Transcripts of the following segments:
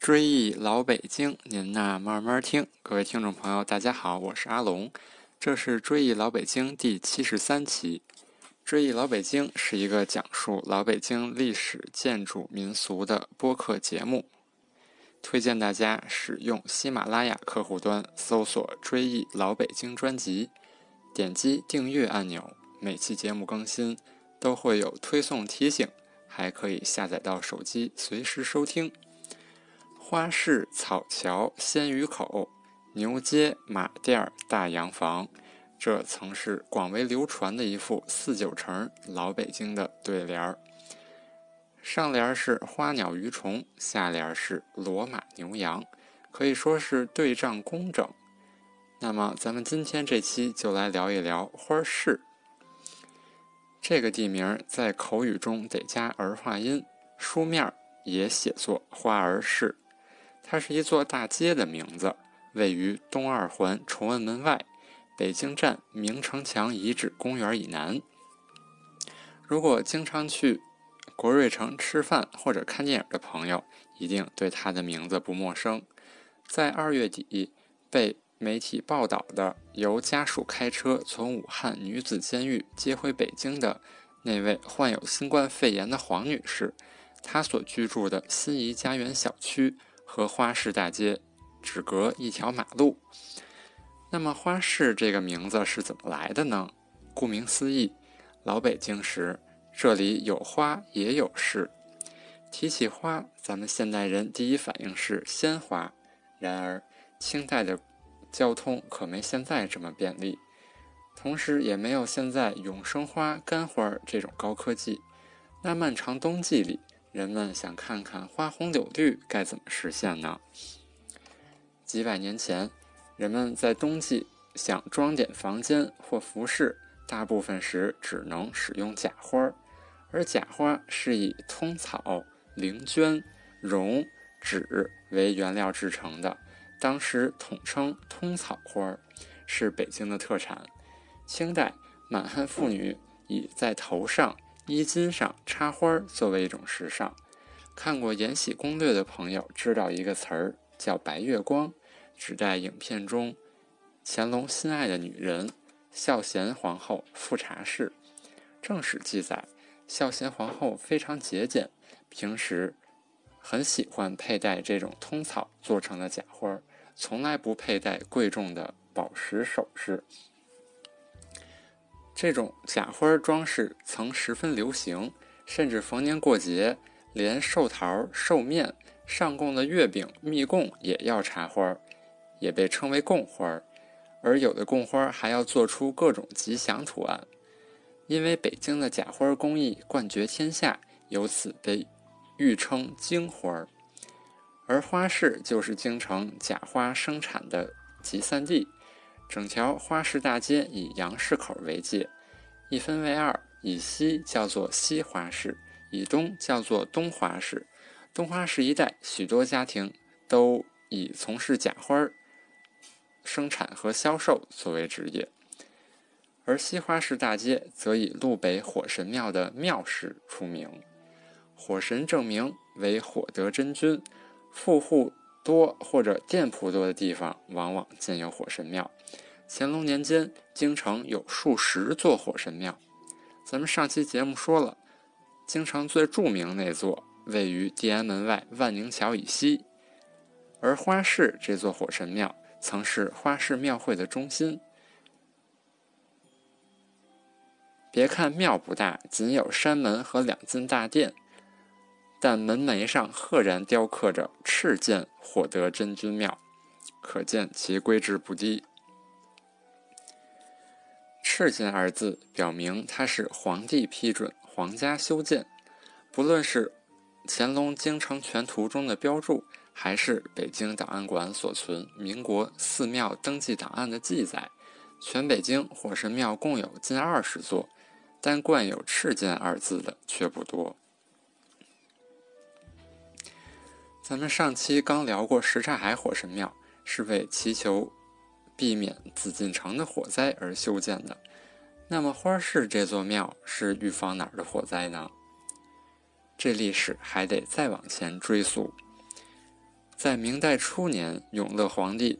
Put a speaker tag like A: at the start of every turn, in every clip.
A: 追忆老北京，您呐慢慢听。各位听众朋友，大家好，我是阿龙，这是《追忆老北京》第七十三期。《追忆老北京》是一个讲述老北京历史、建筑、民俗的播客节目，推荐大家使用喜马拉雅客户端搜索《追忆老北京》专辑，点击订阅按钮，每期节目更新都会有推送提醒，还可以下载到手机随时收听。花市、草桥、鲜鱼口、牛街、马店、大洋房，这曾是广为流传的一副四九城老北京的对联儿。上联是花鸟鱼虫，下联是骡马牛羊，可以说是对仗工整。那么，咱们今天这期就来聊一聊花市。这个地名在口语中得加儿化音，书面也写作花儿市。它是一座大街的名字，位于东二环崇文门外，北京站明城墙遗址公园以南。如果经常去国瑞城吃饭或者看电影的朋友，一定对它的名字不陌生。在二月底被媒体报道的由家属开车从武汉女子监狱接回北京的那位患有新冠肺炎的黄女士，她所居住的心仪家园小区。和花市大街只隔一条马路。那么花市这个名字是怎么来的呢？顾名思义，老北京时这里有花也有市。提起花，咱们现代人第一反应是鲜花。然而，清代的交通可没现在这么便利，同时也没有现在永生花、干花这种高科技。那漫长冬季里。人们想看看花红柳绿该怎么实现呢？几百年前，人们在冬季想装点房间或服饰，大部分时只能使用假花，而假花是以通草、灵绢、绒、纸为原料制成的，当时统称通草花，是北京的特产。清代满汉妇女以在头上。衣襟上插花作为一种时尚，看过《延禧攻略》的朋友知道一个词儿叫“白月光”，指代影片中乾隆心爱的女人孝贤皇后富察氏。正史记载，孝贤皇后非常节俭，平时很喜欢佩戴这种通草做成的假花，从来不佩戴贵重的宝石首饰。这种假花装饰曾十分流行，甚至逢年过节，连寿桃、寿面、上供的月饼、蜜供也要插花，也被称为供花。而有的供花还要做出各种吉祥图案。因为北京的假花工艺冠绝天下，由此被誉称“京花”。而花市就是京城假花生产的集散地。整条花市大街以杨市口为界，一分为二，以西叫做西花市，以东叫做东花市。东花市一带许多家庭都以从事假花生产和销售作为职业，而西花市大街则以路北火神庙的庙市出名。火神正名为火德真君，富户。多或者店铺多的地方，往往建有火神庙。乾隆年间，京城有数十座火神庙。咱们上期节目说了，京城最著名那座位于地安门外万宁桥以西，而花市这座火神庙曾是花市庙会的中心。别看庙不大，仅有山门和两进大殿。但门楣上赫然雕刻着“敕建火德真君庙”，可见其规制不低。“敕建”二字表明它是皇帝批准、皇家修建。不论是乾隆京城全图中的标注，还是北京档案馆所存民国寺庙登记档案的记载，全北京火神庙共有近二十座，但冠有“敕建”二字的却不多。咱们上期刚聊过什刹海火神庙，是为祈求避免紫禁城的火灾而修建的。那么花市这座庙是预防哪儿的火灾呢？这历史还得再往前追溯。在明代初年，永乐皇帝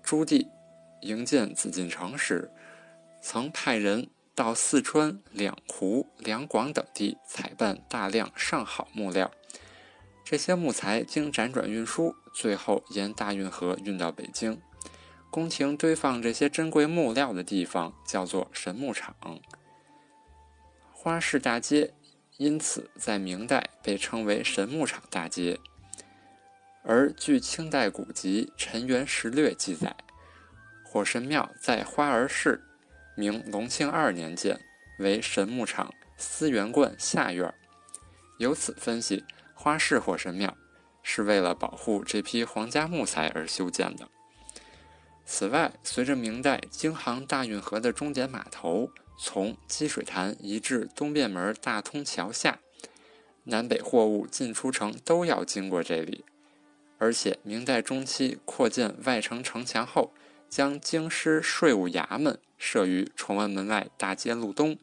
A: 朱棣营建紫禁城时，曾派人到四川、两湖、两广等地采办大量上好木料。这些木材经辗转运输，最后沿大运河运到北京。宫廷堆放这些珍贵木料的地方叫做神木场。花市大街因此在明代被称为神木场大街。而据清代古籍《陈元实略》记载，火神庙在花儿市，明隆庆二年建，为神木场思源观下院。由此分析，花市火神庙是为了保护这批皇家木材而修建的。此外，随着明代京杭大运河的终点码头从积水潭移至东便门大通桥下，南北货物进出城都要经过这里。而且，明代中期扩建外城城墙后，将京师税务衙门设于崇文门外大街路东，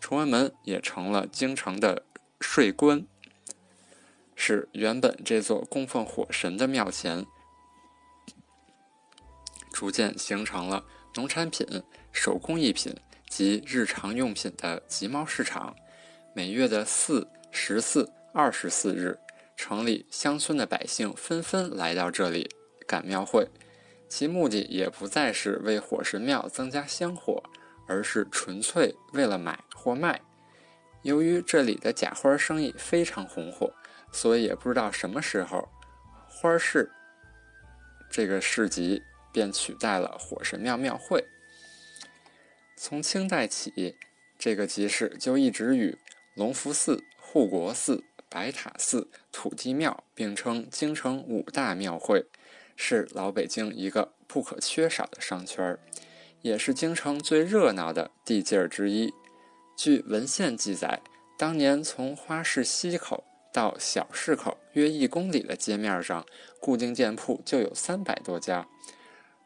A: 崇文门也成了京城的税关，是原本这座供奉火神的庙前，逐渐形成了农产品、手工艺品及日常用品的集贸市场。每月的四、十四、二十四日。城里乡村的百姓纷纷来到这里赶庙会，其目的也不再是为火神庙增加香火，而是纯粹为了买或卖。由于这里的假花生意非常红火，所以也不知道什么时候，花市这个市集便取代了火神庙庙会。从清代起，这个集市就一直与隆福寺、护国寺。白塔寺、土地庙并称京城五大庙会，是老北京一个不可缺少的商圈儿，也是京城最热闹的地界儿之一。据文献记载，当年从花市西口到小市口约一公里的街面上，固定店铺就有三百多家。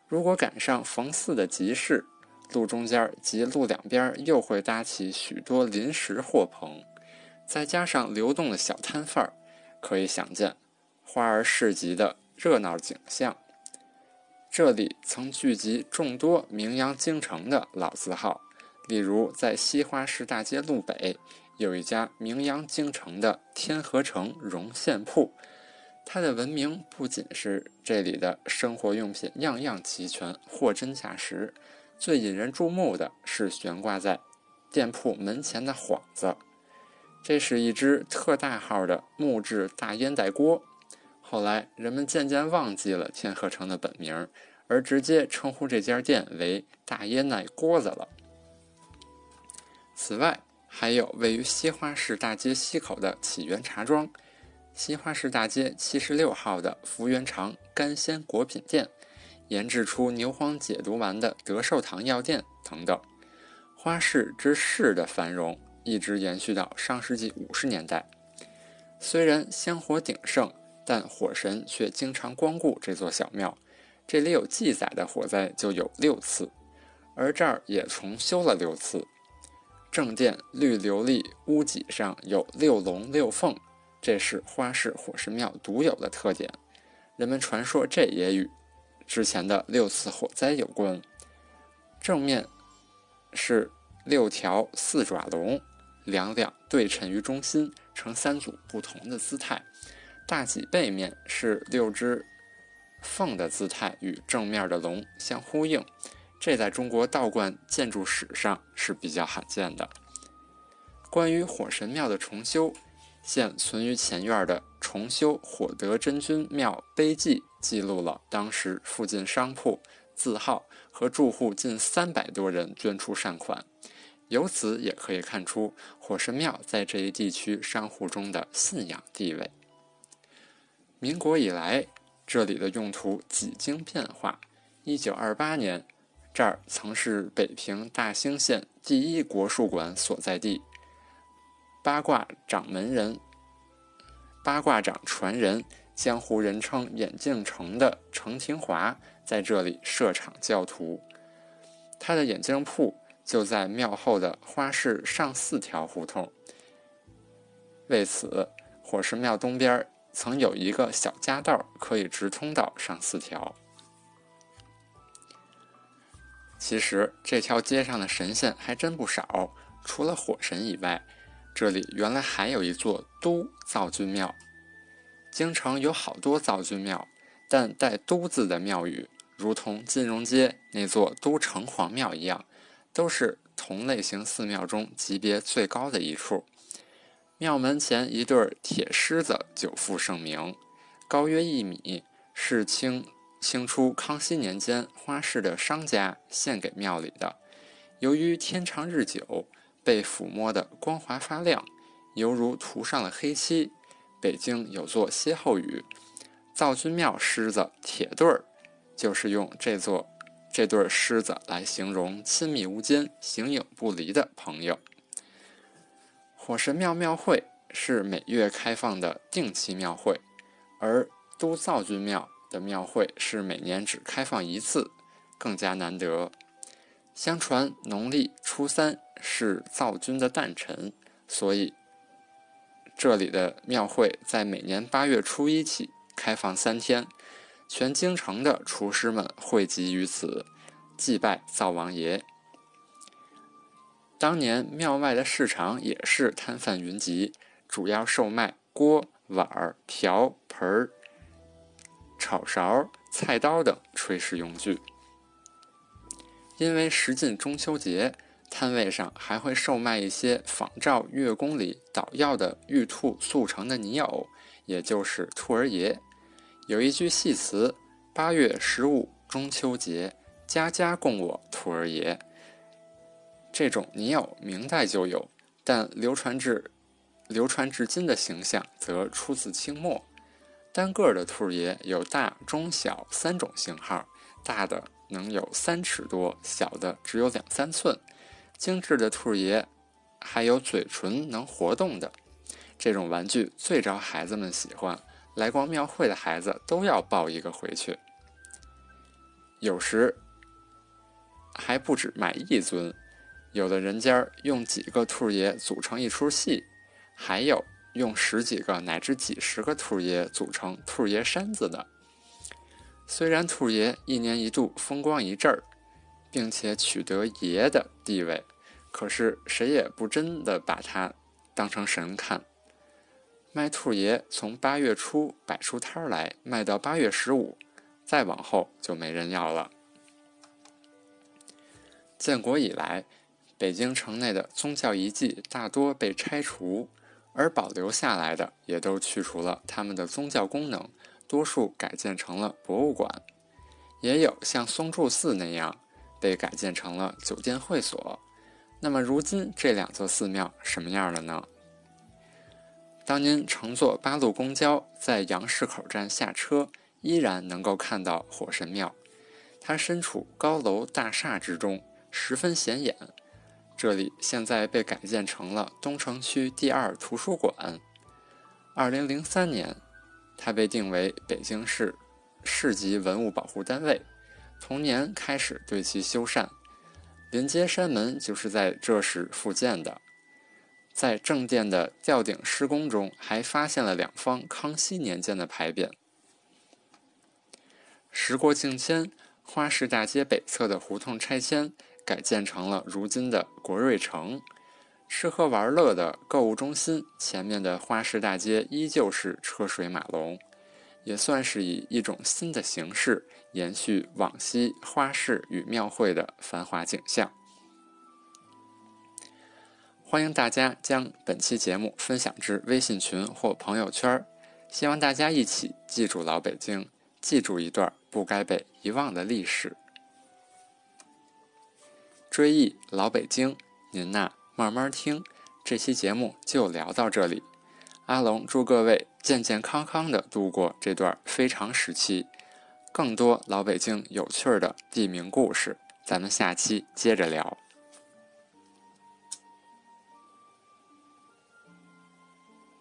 A: 如果赶上逢四的集市，路中间及路两边又会搭起许多临时货棚。再加上流动的小摊贩儿，可以想见花儿市集的热闹景象。这里曾聚集众多名扬京城的老字号，例如在西花市大街路北有一家名扬京城的天河城绒线铺，它的闻名不仅是这里的生活用品样样齐全、货真价实，最引人注目的是悬挂在店铺门前的幌子。这是一只特大号的木质大烟袋锅。后来人们渐渐忘记了天河城的本名，而直接称呼这家店为“大烟袋锅子”了。此外，还有位于西花市大街西口的启源茶庄、西花市大街七十六号的福源长干鲜果品店、研制出牛黄解毒丸的德寿堂药店等等。花市之市的繁荣。一直延续到上世纪五十年代。虽然香火鼎盛，但火神却经常光顾这座小庙。这里有记载的火灾就有六次，而这儿也重修了六次。正殿绿琉璃屋脊上有六龙六凤，这是花市火神庙独有的特点。人们传说这也与之前的六次火灾有关。正面是六条四爪龙。两两对称于中心，呈三组不同的姿态。大脊背面是六只凤的姿态，与正面的龙相呼应。这在中国道观建筑史上是比较罕见的。关于火神庙的重修，现存于前院的重修火德真君庙碑记记录了当时附近商铺、字号和住户近三百多人捐出善款。由此也可以看出火神庙在这一地区商户中的信仰地位。民国以来，这里的用途几经变化。一九二八年，这儿曾是北平大兴县第一国术馆所在地。八卦掌门人、八卦掌传人、江湖人称“眼镜城”的程廷华在这里设场教徒。他的眼镜铺。就在庙后的花市上四条胡同。为此，火神庙东边曾有一个小夹道，可以直通到上四条。其实这条街上的神仙还真不少，除了火神以外，这里原来还有一座都灶君庙。京城有好多灶君庙，但带“都”字的庙宇，如同金融街那座都城隍庙一样，都是同类型寺庙中级别最高的一处。庙门前一对铁狮子久负盛名，高约一米，是清清初康熙年间花市的商家献给庙里的。由于天长日久，被抚摸得光滑发亮，犹如涂上了黑漆。北京有座歇后语：“灶君庙狮子铁对儿”，就是用这座这对狮子来形容亲密无间、形影不离的朋友。火神庙庙会是每月开放的定期庙会，而都灶君庙的庙会是每年只开放一次，更加难得。相传农历初三是灶君的诞辰，所以这里的庙会在每年八月初一起开放三天，全京城的厨师们汇集于此，祭拜灶王爷。当年庙外的市场也是摊贩云集，主要售卖锅、碗、瓢、盆、炒勺、菜刀等炊事用具。因为时近中秋节，摊位上还会售卖一些仿照月宫里捣药的玉兔塑成的泥偶，也就是兔儿爷。有一句戏词：“八月十五中秋节，家家供我兔儿爷。”这种泥偶明代就有，但流传至流传至今的形象则出自清末。单个的兔爷有大、中、小三种型号，大的能有三尺多，小的只有两三寸。精致的兔爷还有嘴唇能活动的，这种玩具最招孩子们喜欢。来逛庙会的孩子都要抱一个回去。有时还不止买一尊。有的人家用几个兔爷组成一出戏，还有用十几个乃至几十个兔爷组成兔爷山子的。虽然兔爷一年一度风光一阵儿，并且取得爷的地位，可是谁也不真的把他当成神看。卖兔爷从八月初摆出摊儿来，卖到八月十五，再往后就没人要了。建国以来。北京城内的宗教遗迹大多被拆除，而保留下来的也都去除了他们的宗教功能，多数改建成了博物馆，也有像松柱寺那样被改建成了酒店会所。那么，如今这两座寺庙什么样了呢？当您乘坐八路公交在杨市口站下车，依然能够看到火神庙，它身处高楼大厦之中，十分显眼。这里现在被改建成了东城区第二图书馆。二零零三年，它被定为北京市市级文物保护单位，同年开始对其修缮。临街山门就是在这时复建的。在正殿的吊顶施工中，还发现了两方康熙年间的牌匾。时过境迁，花市大街北侧的胡同拆迁。改建成了如今的国瑞城，吃喝玩乐的购物中心前面的花市大街依旧是车水马龙，也算是以一种新的形式延续往昔花市与庙会的繁华景象。欢迎大家将本期节目分享至微信群或朋友圈，希望大家一起记住老北京，记住一段不该被遗忘的历史。追忆老北京，您呐慢慢听。这期节目就聊到这里。阿龙祝各位健健康康的度过这段非常时期。更多老北京有趣的地名故事，咱们下期接着聊。